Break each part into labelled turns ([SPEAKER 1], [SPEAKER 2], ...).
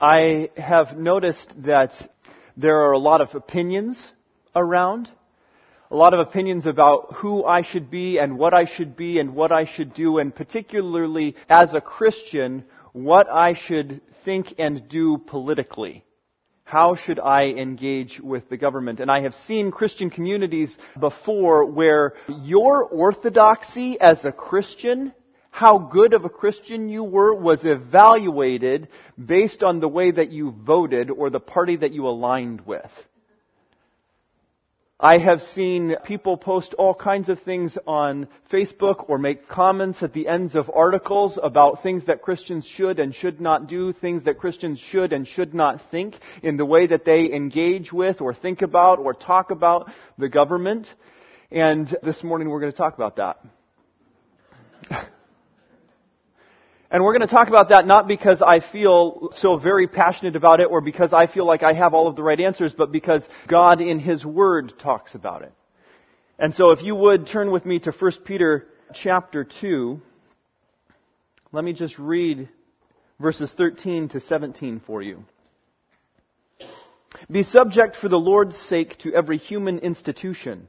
[SPEAKER 1] I have noticed that there are a lot of opinions around, a lot of opinions about who I should be and what I should be and what I should do, and particularly as a Christian, what I should think and do politically. How should I engage with the government? And I have seen Christian communities before where your orthodoxy as a Christian how good of a Christian you were was evaluated based on the way that you voted or the party that you aligned with. I have seen people post all kinds of things on Facebook or make comments at the ends of articles about things that Christians should and should not do, things that Christians should and should not think in the way that they engage with or think about or talk about the government. And this morning we're going to talk about that. And we're going to talk about that not because I feel so very passionate about it or because I feel like I have all of the right answers, but because God in His Word talks about it. And so if you would turn with me to 1 Peter chapter 2, let me just read verses 13 to 17 for you. Be subject for the Lord's sake to every human institution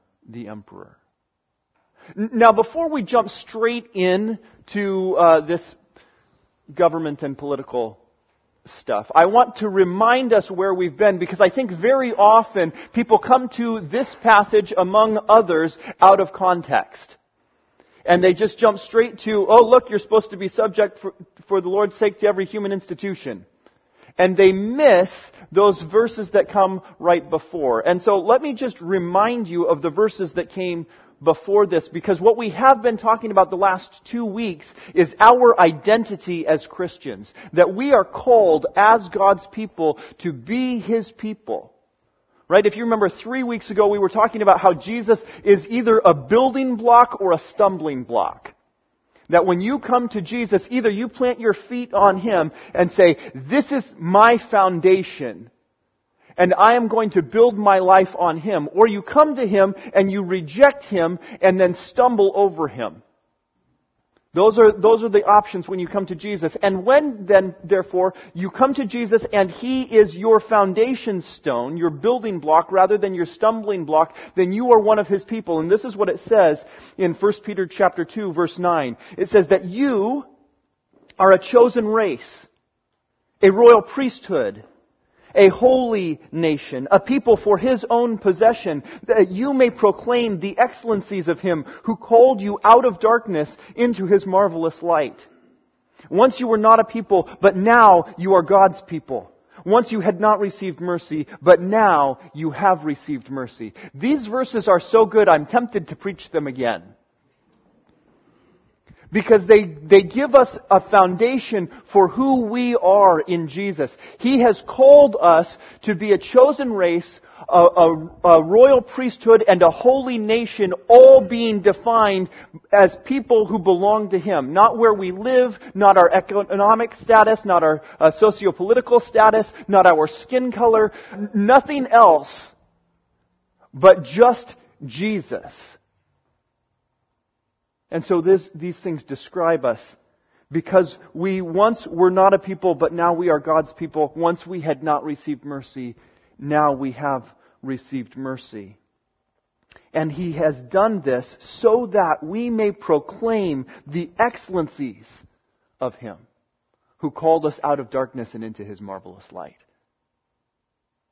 [SPEAKER 1] the emperor. Now, before we jump straight in to uh, this government and political stuff, I want to remind us where we've been because I think very often people come to this passage, among others, out of context. And they just jump straight to, oh, look, you're supposed to be subject for, for the Lord's sake to every human institution and they miss those verses that come right before. And so let me just remind you of the verses that came before this because what we have been talking about the last two weeks is our identity as Christians. That we are called as God's people to be His people. Right? If you remember three weeks ago we were talking about how Jesus is either a building block or a stumbling block that when you come to Jesus, either you plant your feet on Him and say, this is my foundation, and I am going to build my life on Him, or you come to Him and you reject Him and then stumble over Him. Those are, those are the options when you come to Jesus. And when then, therefore, you come to Jesus and He is your foundation stone, your building block, rather than your stumbling block, then you are one of His people. And this is what it says in 1 Peter chapter 2 verse 9. It says that you are a chosen race, a royal priesthood, a holy nation, a people for his own possession, that you may proclaim the excellencies of him who called you out of darkness into his marvelous light. Once you were not a people, but now you are God's people. Once you had not received mercy, but now you have received mercy. These verses are so good, I'm tempted to preach them again because they, they give us a foundation for who we are in Jesus. He has called us to be a chosen race, a, a, a, royal priesthood, and a holy nation, all being defined as people who belong to Him. Not where we live, not our economic status, not our uh, socio-political status, not our skin color, nothing else, but just Jesus. And so this, these things describe us because we once were not a people, but now we are God's people. Once we had not received mercy, now we have received mercy. And He has done this so that we may proclaim the excellencies of Him who called us out of darkness and into His marvelous light.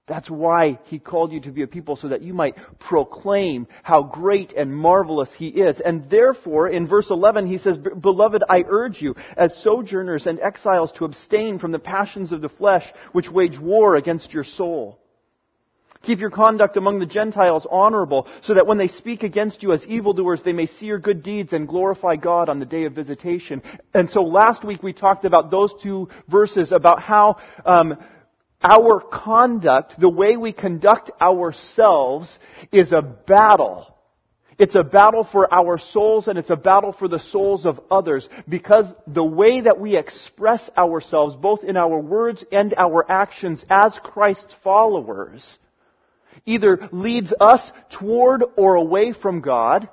[SPEAKER 1] That's why he called you to be a people so that you might proclaim how great and marvelous he is. And therefore, in verse 11, he says, Beloved, I urge you, as sojourners and exiles, to abstain from the passions of the flesh which wage war against your soul. Keep your conduct among the Gentiles honorable, so that when they speak against you as evildoers, they may see your good deeds and glorify God on the day of visitation. And so last week we talked about those two verses about how um, our conduct, the way we conduct ourselves, is a battle. It's a battle for our souls and it's a battle for the souls of others because the way that we express ourselves, both in our words and our actions as Christ's followers, either leads us toward or away from God,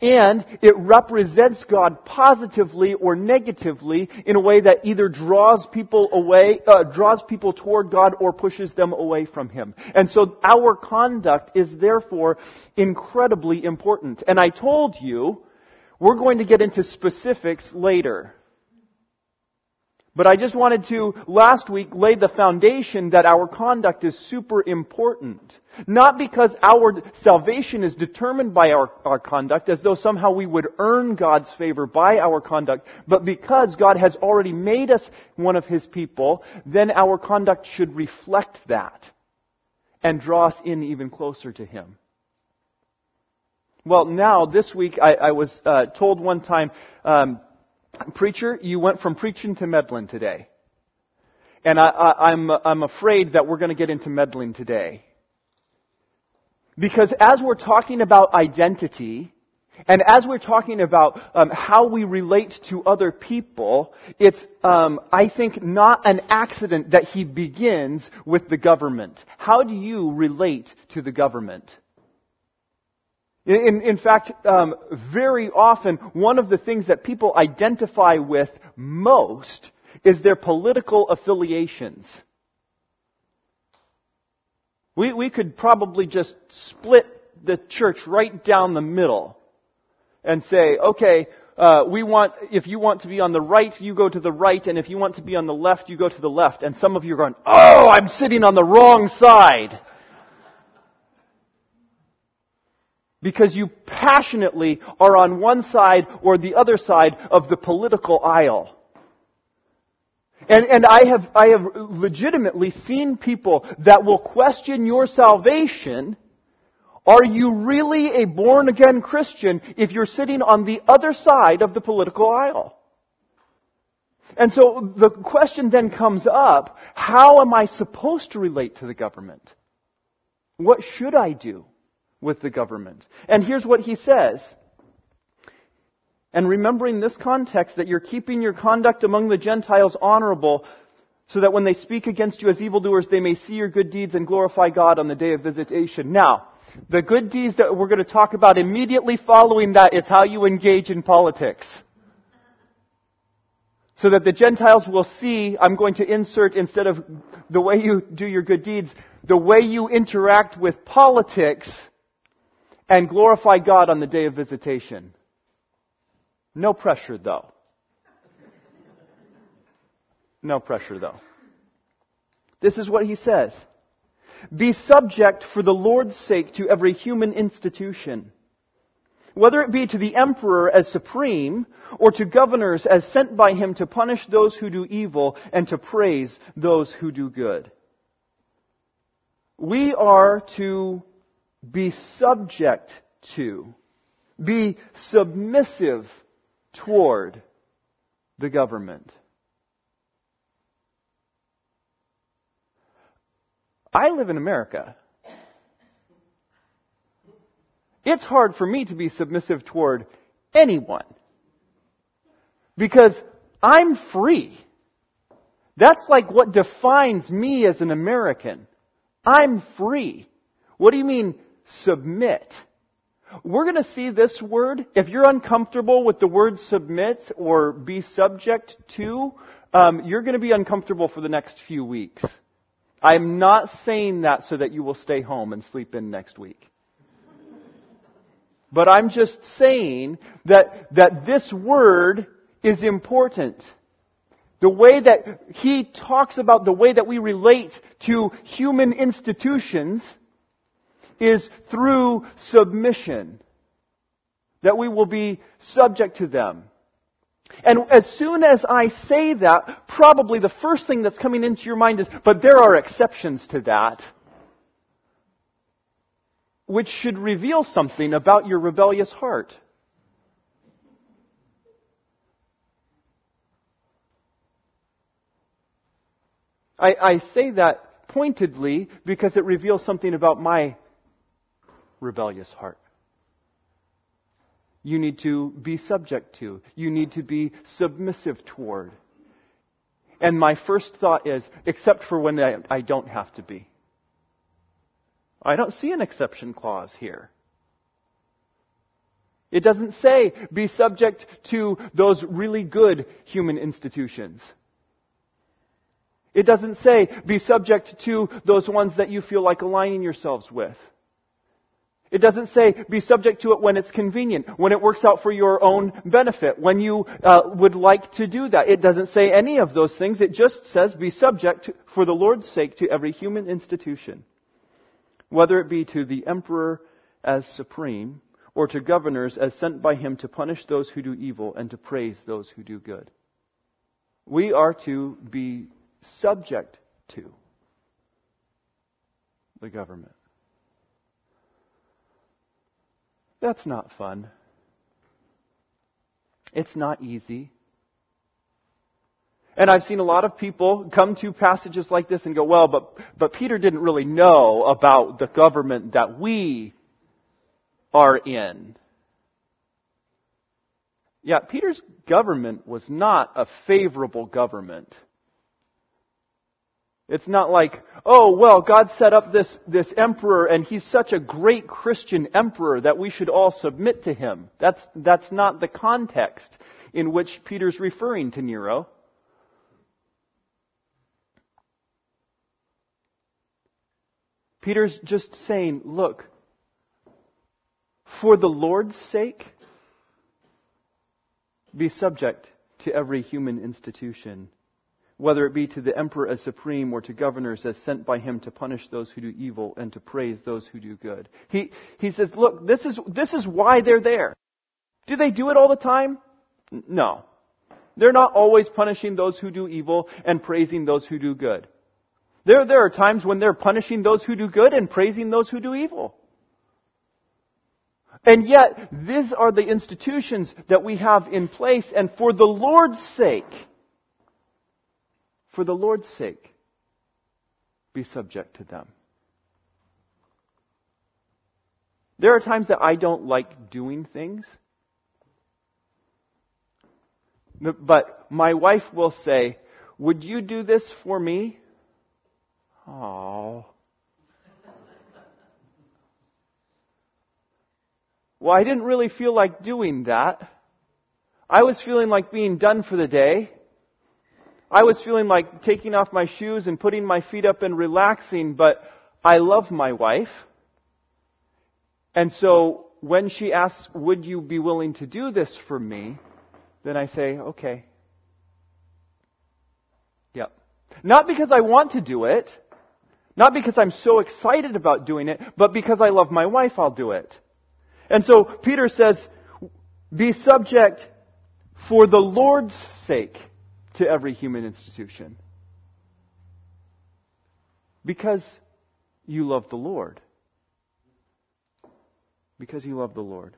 [SPEAKER 1] and it represents God positively or negatively in a way that either draws people away, uh, draws people toward God or pushes them away from Him. And so our conduct is therefore incredibly important. And I told you, we're going to get into specifics later. But I just wanted to, last week, lay the foundation that our conduct is super important. Not because our salvation is determined by our, our conduct, as though somehow we would earn God's favor by our conduct, but because God has already made us one of His people, then our conduct should reflect that and draw us in even closer to Him. Well, now, this week, I, I was uh, told one time, um, Preacher, you went from preaching to meddling today. And I, am I'm, I'm afraid that we're going to get into meddling today. Because as we're talking about identity, and as we're talking about um, how we relate to other people, it's, um, I think, not an accident that he begins with the government. How do you relate to the government? In, in fact, um, very often, one of the things that people identify with most is their political affiliations. We, we could probably just split the church right down the middle and say, okay, uh, we want, if you want to be on the right, you go to the right, and if you want to be on the left, you go to the left. And some of you are going, oh, I'm sitting on the wrong side. Because you passionately are on one side or the other side of the political aisle. And, and I have, I have legitimately seen people that will question your salvation. Are you really a born again Christian if you're sitting on the other side of the political aisle? And so the question then comes up, how am I supposed to relate to the government? What should I do? With the government. And here's what he says. And remembering this context that you're keeping your conduct among the Gentiles honorable, so that when they speak against you as evildoers, they may see your good deeds and glorify God on the day of visitation. Now, the good deeds that we're going to talk about immediately following that is how you engage in politics. So that the Gentiles will see, I'm going to insert instead of the way you do your good deeds, the way you interact with politics and glorify God on the day of visitation. No pressure, though. No pressure, though. This is what he says. Be subject for the Lord's sake to every human institution, whether it be to the emperor as supreme, or to governors as sent by him to punish those who do evil and to praise those who do good. We are to be subject to, be submissive toward the government. I live in America. It's hard for me to be submissive toward anyone because I'm free. That's like what defines me as an American. I'm free. What do you mean submit. We're going to see this word. If you're uncomfortable with the word submit or be subject to, um, you're going to be uncomfortable for the next few weeks. I'm not saying that so that you will stay home and sleep in next week. But I'm just saying that, that this word is important. The way that he talks about the way that we relate to human institutions is through submission. That we will be subject to them. And as soon as I say that, probably the first thing that's coming into your mind is, but there are exceptions to that. which should reveal something about your rebellious heart. I, I say that pointedly because it reveals something about my rebellious heart. You need to be subject to. You need to be submissive toward. And my first thought is, except for when I, I don't have to be. I don't see an exception clause here. It doesn't say be subject to those really good human institutions. It doesn't say be subject to those ones that you feel like aligning yourselves with. It doesn't say be subject to it when it's convenient, when it works out for your own benefit, when you uh, would like to do that. It doesn't say any of those things. It just says be subject for the Lord's sake to every human institution, whether it be to the emperor as supreme or to governors as sent by him to punish those who do evil and to praise those who do good. We are to be subject to the government. That's not fun. It's not easy. And I've seen a lot of people come to passages like this and go, well, but, but Peter didn't really know about the government that we are in. Yeah, Peter's government was not a favorable government. It's not like, oh, well, God set up this, this emperor and he's such a great Christian emperor that we should all submit to him. That's, that's not the context in which Peter's referring to Nero. Peter's just saying, look, for the Lord's sake, be subject to every human institution whether it be to the emperor as supreme or to governors as sent by him to punish those who do evil and to praise those who do good. He, he says, look, this is, this is why they're there. Do they do it all the time? No. They're not always punishing those who do evil and praising those who do good. There, there are times when they're punishing those who do good and praising those who do evil. And yet, these are the institutions that we have in place, and for the Lord's sake, for the Lord's sake, be subject to them. There are times that I don't like doing things. But my wife will say, Would you do this for me? Oh. Well, I didn't really feel like doing that. I was feeling like being done for the day. I was feeling like taking off my shoes and putting my feet up and relaxing, but I love my wife. And so when she asks, would you be willing to do this for me? Then I say, okay. Yep. Not because I want to do it, not because I'm so excited about doing it, but because I love my wife, I'll do it. And so Peter says, be subject for the Lord's sake to every human institution? Because you love the Lord. Because you love the Lord.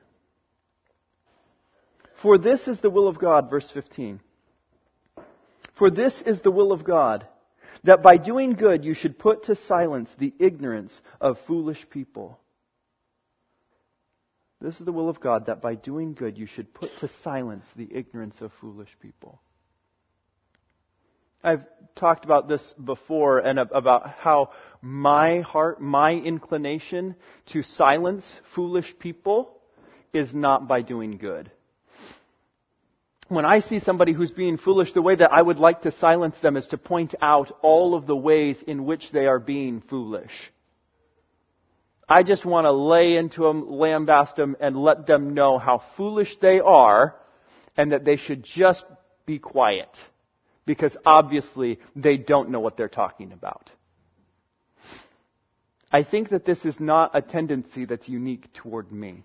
[SPEAKER 1] For this is the will of God, verse 15. For this is the will of God, that by doing good you should put to silence the ignorance of foolish people. This is the will of God, that by doing good you should put to silence the ignorance of foolish people. I've talked about this before and about how my heart, my inclination to silence foolish people is not by doing good. When I see somebody who's being foolish, the way that I would like to silence them is to point out all of the ways in which they are being foolish. I just want to lay into them, lambast them, and let them know how foolish they are and that they should just be quiet because obviously they don't know what they're talking about. I think that this is not a tendency that's unique toward me.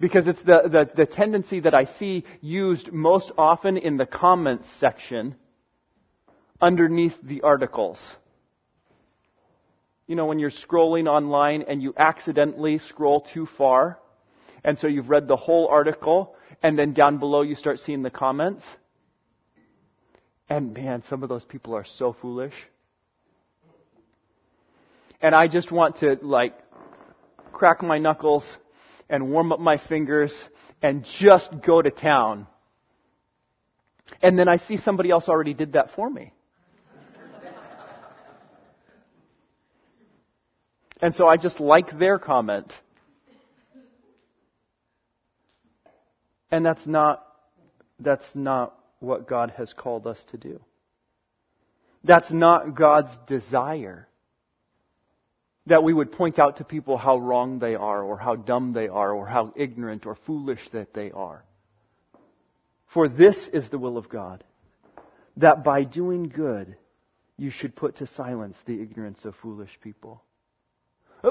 [SPEAKER 1] Because it's the, the, the, tendency that I see used most often in the comments section underneath the articles. You know, when you're scrolling online and you accidentally scroll too far, and so you've read the whole article, and then down below you start seeing the comments. And man, some of those people are so foolish. And I just want to like crack my knuckles and warm up my fingers and just go to town. And then I see somebody else already did that for me. and so I just like their comment. And that's not, that's not what God has called us to do. That's not God's desire. That we would point out to people how wrong they are, or how dumb they are, or how ignorant or foolish that they are. For this is the will of God, that by doing good, you should put to silence the ignorance of foolish people.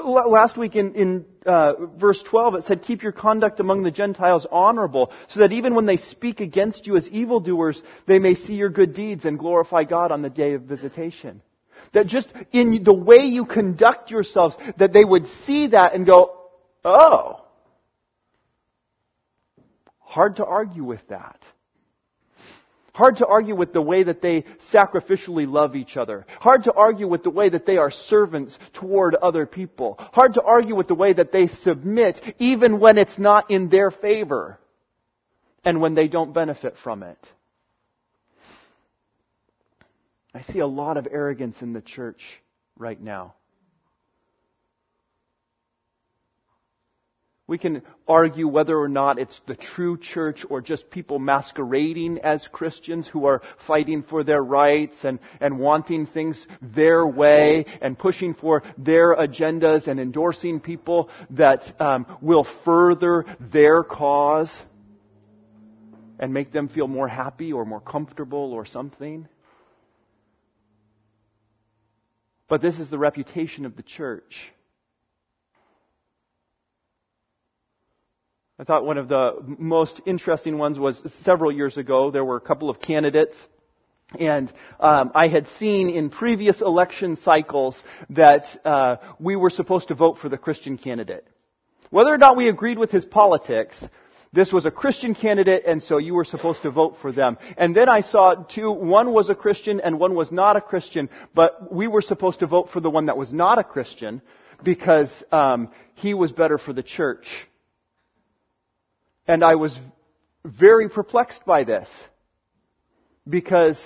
[SPEAKER 1] Last week in, in uh, verse 12 it said, Keep your conduct among the Gentiles honorable, so that even when they speak against you as evildoers, they may see your good deeds and glorify God on the day of visitation. That just in the way you conduct yourselves, that they would see that and go, Oh. Hard to argue with that. Hard to argue with the way that they sacrificially love each other. Hard to argue with the way that they are servants toward other people. Hard to argue with the way that they submit even when it's not in their favor and when they don't benefit from it. I see a lot of arrogance in the church right now. We can argue whether or not it's the true church or just people masquerading as Christians who are fighting for their rights and, and wanting things their way and pushing for their agendas and endorsing people that um, will further their cause and make them feel more happy or more comfortable or something. But this is the reputation of the church. I thought one of the most interesting ones was several years ago. There were a couple of candidates. And um, I had seen in previous election cycles that uh, we were supposed to vote for the Christian candidate. Whether or not we agreed with his politics, this was a Christian candidate, and so you were supposed to vote for them. And then I saw two, one was a Christian and one was not a Christian, but we were supposed to vote for the one that was not a Christian because um, he was better for the church. And I was very perplexed by this because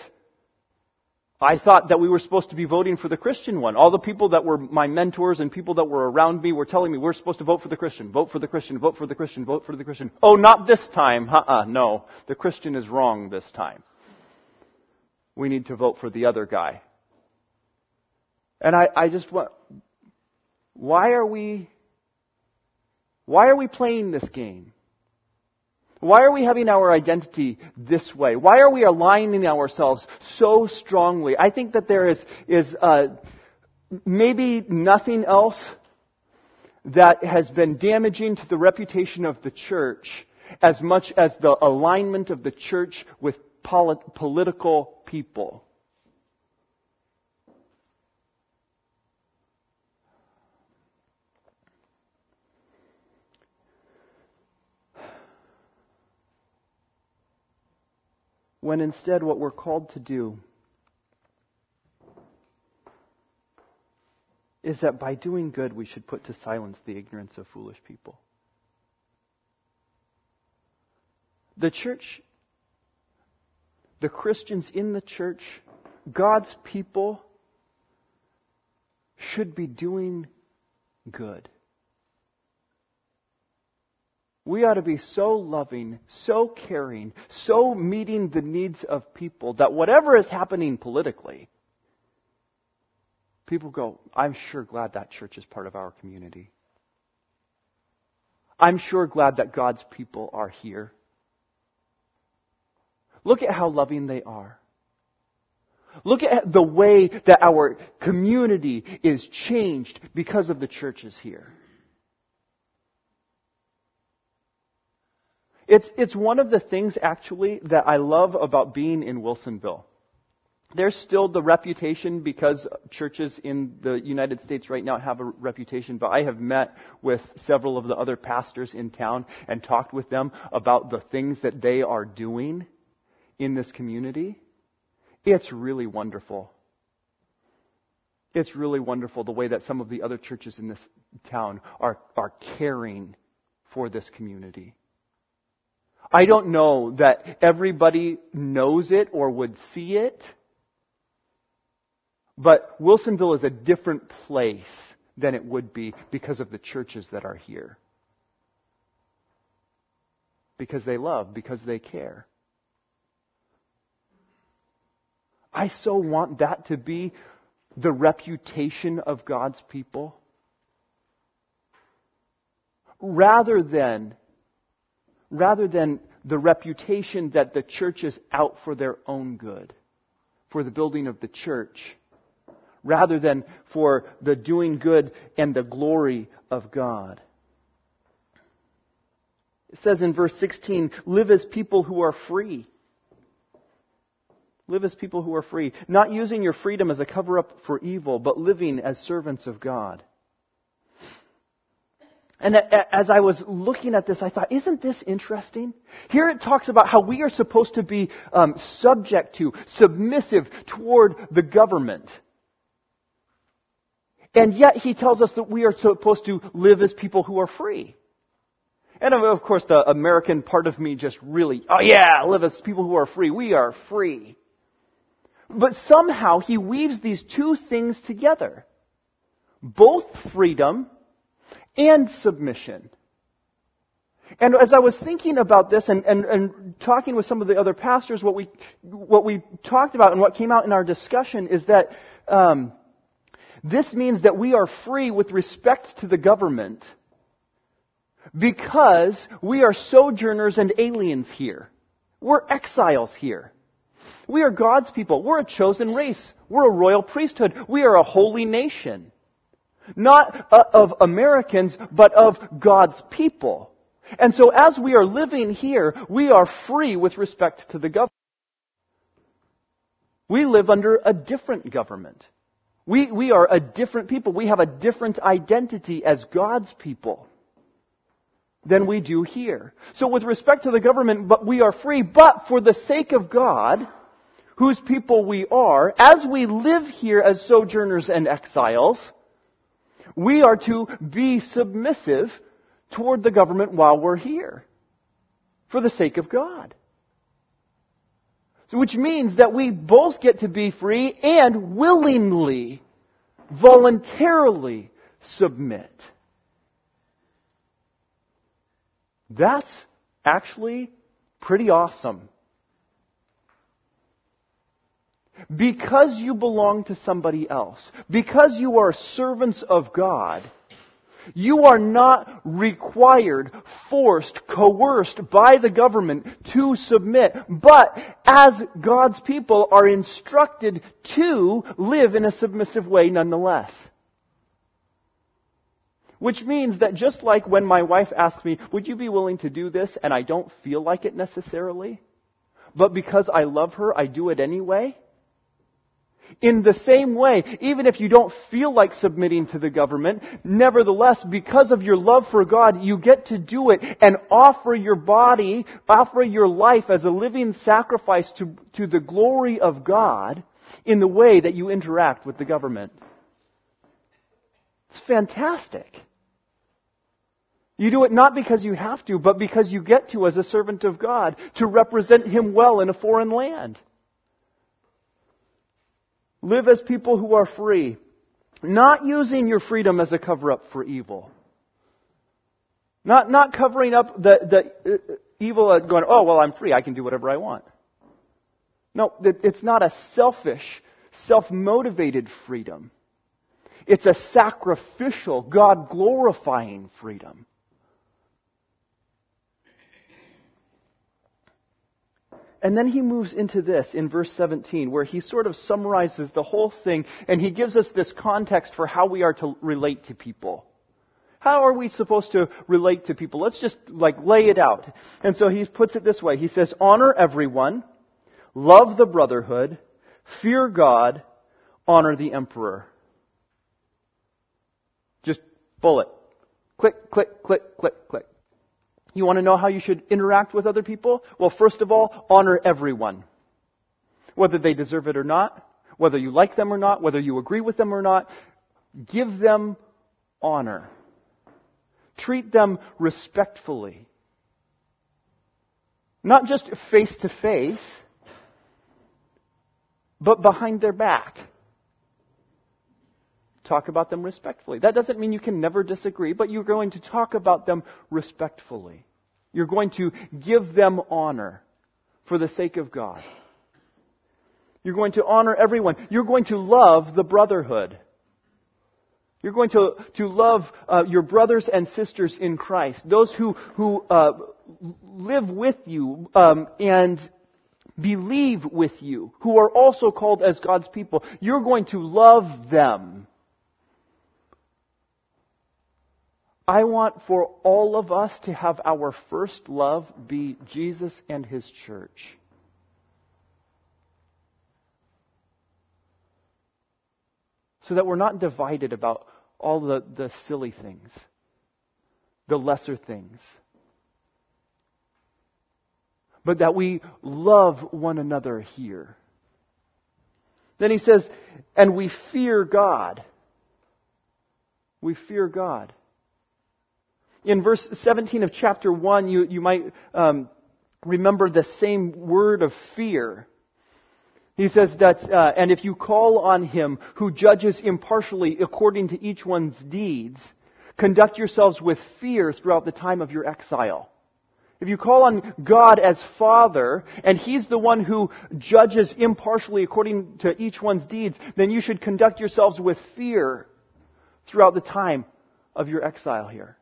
[SPEAKER 1] I thought that we were supposed to be voting for the Christian one. All the people that were my mentors and people that were around me were telling me we're supposed to vote for the Christian, vote for the Christian, vote for the Christian, vote for the Christian. Oh, not this time. Uh-uh, no. The Christian is wrong this time. We need to vote for the other guy. And I, I just want, why are we, why are we playing this game? Why are we having our identity this way? Why are we aligning ourselves so strongly? I think that there is, is uh, maybe nothing else that has been damaging to the reputation of the church as much as the alignment of the church with polit- political people. When instead what we're called to do is that by doing good we should put to silence the ignorance of foolish people. The church, the Christians in the church, God's people should be doing good. We ought to be so loving, so caring, so meeting the needs of people that whatever is happening politically, people go, I'm sure glad that church is part of our community. I'm sure glad that God's people are here. Look at how loving they are. Look at the way that our community is changed because of the churches here. It's, it's one of the things actually that I love about being in Wilsonville. there's still the reputation because churches in the United States right now have a reputation, but I have met with several of the other pastors in town and talked with them about the things that they are doing in this community. It's really wonderful. It's really wonderful the way that some of the other churches in this town are, are caring for this community. I don't know that everybody knows it or would see it but Wilsonville is a different place than it would be because of the churches that are here. Because they love, because they care. I so want that to be the reputation of God's people. Rather than, rather than the reputation that the church is out for their own good, for the building of the church rather than for the doing good and the glory of God. It says in verse 16, live as people who are free. Live as people who are free, not using your freedom as a cover up for evil, but living as servants of God. And as I was looking at this, I thought, isn't this interesting? Here it talks about how we are supposed to be um, subject to, submissive toward the government. And yet he tells us that we are supposed to live as people who are free. And of course the American part of me just really, oh yeah, live as people who are free. We are free. But somehow he weaves these two things together. Both freedom and submission. And as I was thinking about this and, and, and talking with some of the other pastors, what we, what we talked about and what came out in our discussion is that um, this means that we are free with respect to the government because we are sojourners and aliens here. We're exiles here. We are God's people. We're a chosen race. We're a royal priesthood. We are a holy nation. Not uh, of Americans, but of God's people. And so as we are living here, we are free with respect to the government. We live under a different government. We, we are a different people. We have a different identity as God's people than we do here. So with respect to the government, but we are free, but for the sake of God, whose people we are, as we live here as sojourners and exiles, we are to be submissive toward the government while we're here. For the sake of God. So which means that we both get to be free and willingly, voluntarily submit. That's actually pretty awesome. Because you belong to somebody else, because you are servants of God, you are not required, forced, coerced by the government to submit, but as God's people are instructed to live in a submissive way nonetheless. Which means that just like when my wife asks me, would you be willing to do this? And I don't feel like it necessarily, but because I love her, I do it anyway. In the same way, even if you don't feel like submitting to the government, nevertheless, because of your love for God, you get to do it and offer your body, offer your life as a living sacrifice to, to the glory of God in the way that you interact with the government. It's fantastic. You do it not because you have to, but because you get to as a servant of God to represent Him well in a foreign land. Live as people who are free, not using your freedom as a cover up for evil. Not, not covering up the, the uh, evil going, oh, well, I'm free. I can do whatever I want. No, it's not a selfish, self-motivated freedom. It's a sacrificial, God glorifying freedom. And then he moves into this in verse 17, where he sort of summarizes the whole thing and he gives us this context for how we are to relate to people. How are we supposed to relate to people? Let's just like lay it out. And so he puts it this way. He says, honor everyone, love the brotherhood, Fear God, honor the emperor. Just bullet. Click, click, click, click, click. You want to know how you should interact with other people? Well, first of all, honor everyone. Whether they deserve it or not, whether you like them or not, whether you agree with them or not, give them honor. Treat them respectfully. Not just face to face, but behind their back. Talk about them respectfully. That doesn't mean you can never disagree, but you're going to talk about them respectfully. You're going to give them honor for the sake of God. You're going to honor everyone. You're going to love the brotherhood. You're going to, to love uh, your brothers and sisters in Christ, those who, who uh, live with you um, and believe with you, who are also called as God's people. You're going to love them. I want for all of us to have our first love be Jesus and His church. So that we're not divided about all the, the silly things, the lesser things but that we love one another here. Then he says, and we fear God. We fear God. In verse 17 of chapter 1, you, you might um, remember the same word of fear. He says that, uh, and if you call on him who judges impartially according to each one's deeds, conduct yourselves with fear throughout the time of your exile. If you call on God as Father, and He's the one who judges impartially according to each one's deeds, then you should conduct yourselves with fear throughout the time of your exile here.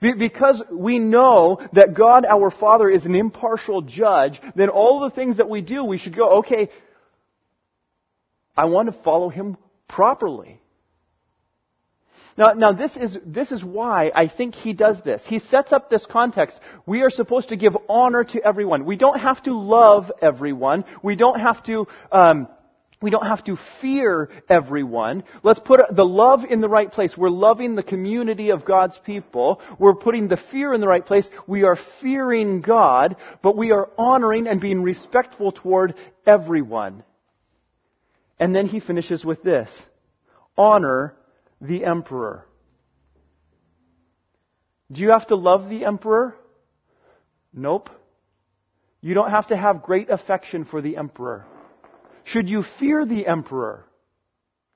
[SPEAKER 1] Because we know that God our Father is an impartial judge, then all the things that we do, we should go, okay, I want to follow Him properly. Now, now this is, this is why I think he does this. He sets up this context. We are supposed to give honor to everyone. We don't have to love everyone. We don't have to, um, we don't have to fear everyone. Let's put the love in the right place. We're loving the community of God's people. We're putting the fear in the right place. We are fearing God, but we are honoring and being respectful toward everyone. And then he finishes with this. Honor the emperor. Do you have to love the emperor? Nope. You don't have to have great affection for the emperor. Should you fear the emperor?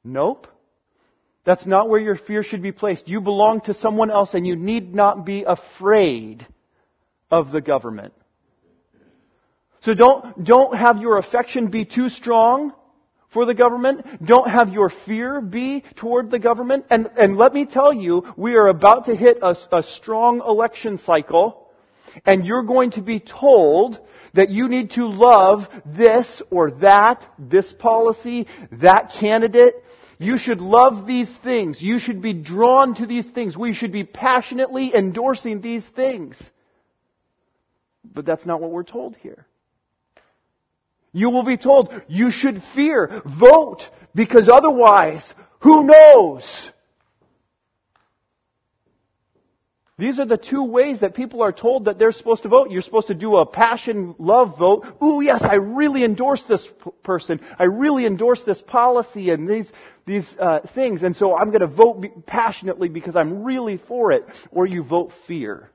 [SPEAKER 1] Nope. That's not where your fear should be placed. You belong to someone else and you need not be afraid of the government. So don't, don't have your affection be too strong for the government. Don't have your fear be toward the government. And, and let me tell you, we are about to hit a, a strong election cycle, and you're going to be told that you need to love this or that, this policy, that candidate. You should love these things. You should be drawn to these things. We should be passionately endorsing these things. But that's not what we're told here. You will be told you should fear. Vote because otherwise, who knows? These are the two ways that people are told that they're supposed to vote. You're supposed to do a passion love vote. Ooh, yes, I really endorse this p- person. I really endorse this policy and these, these uh, things. And so I'm going to vote passionately because I'm really for it. Or you vote fear.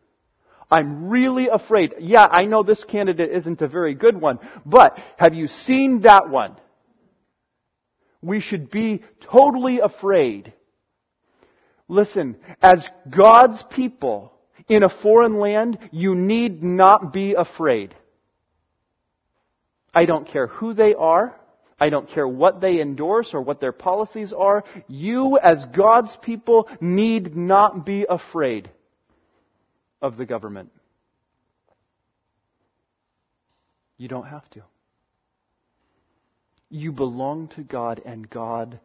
[SPEAKER 1] I'm really afraid. Yeah, I know this candidate isn't a very good one, but have you seen that one? We should be totally afraid. Listen, as God's people in a foreign land, you need not be afraid. I don't care who they are. I don't care what they endorse or what their policies are. You, as God's people, need not be afraid of the government. You don't have to. You belong to God, and God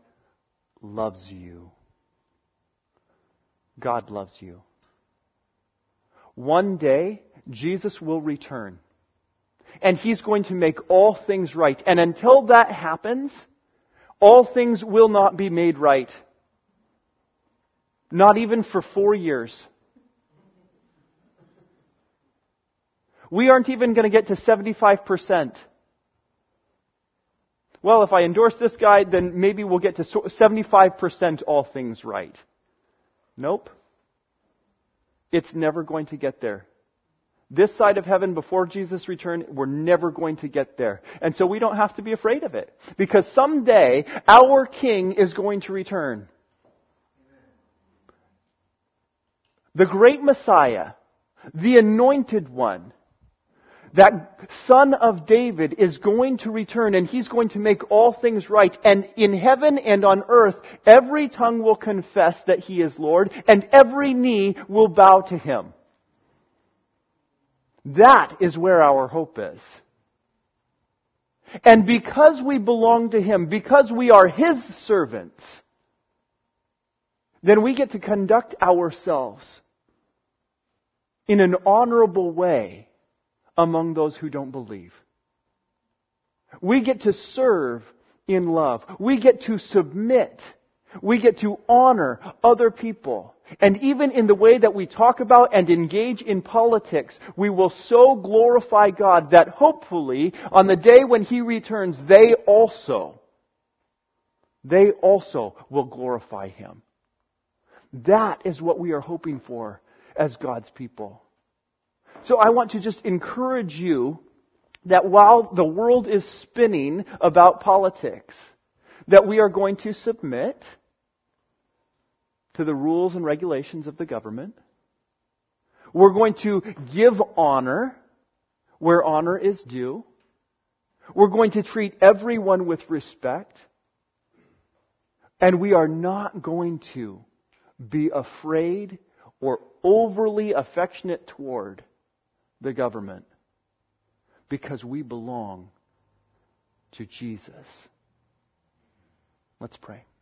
[SPEAKER 1] loves you. God loves you. One day, Jesus will return. and He's going to make all things right. And until that happens, all things will not be made right. Not even for four years. We aren't even going to get to 75%. Well, if I endorse this guy, then maybe we'll get to 75% all things right. Nope. It's never going to get there. This side of heaven before Jesus' return, we're never going to get there. And so we don't have to be afraid of it. Because someday, our King is going to return. The great Messiah, the anointed one, that son of David is going to return and he's going to make all things right. And in heaven and on earth, every tongue will confess that he is Lord and every knee will bow to him. That is where our hope is. And because we belong to him, because we are his servants, then we get to conduct ourselves in an honorable way among those who don't believe. We get to serve in love. We get to submit. We get to honor other people. And even in the way that we talk about and engage in politics, we will so glorify God that hopefully on the day when He returns, they also, they also will glorify Him. That is what we are hoping for as God's people. So I want to just encourage you that while the world is spinning about politics, that we are going to submit to the rules and regulations of the government. We're going to give honor where honor is due. We're going to treat everyone with respect. And we are not going to be afraid or overly affectionate toward the government because we belong to Jesus. Let's pray.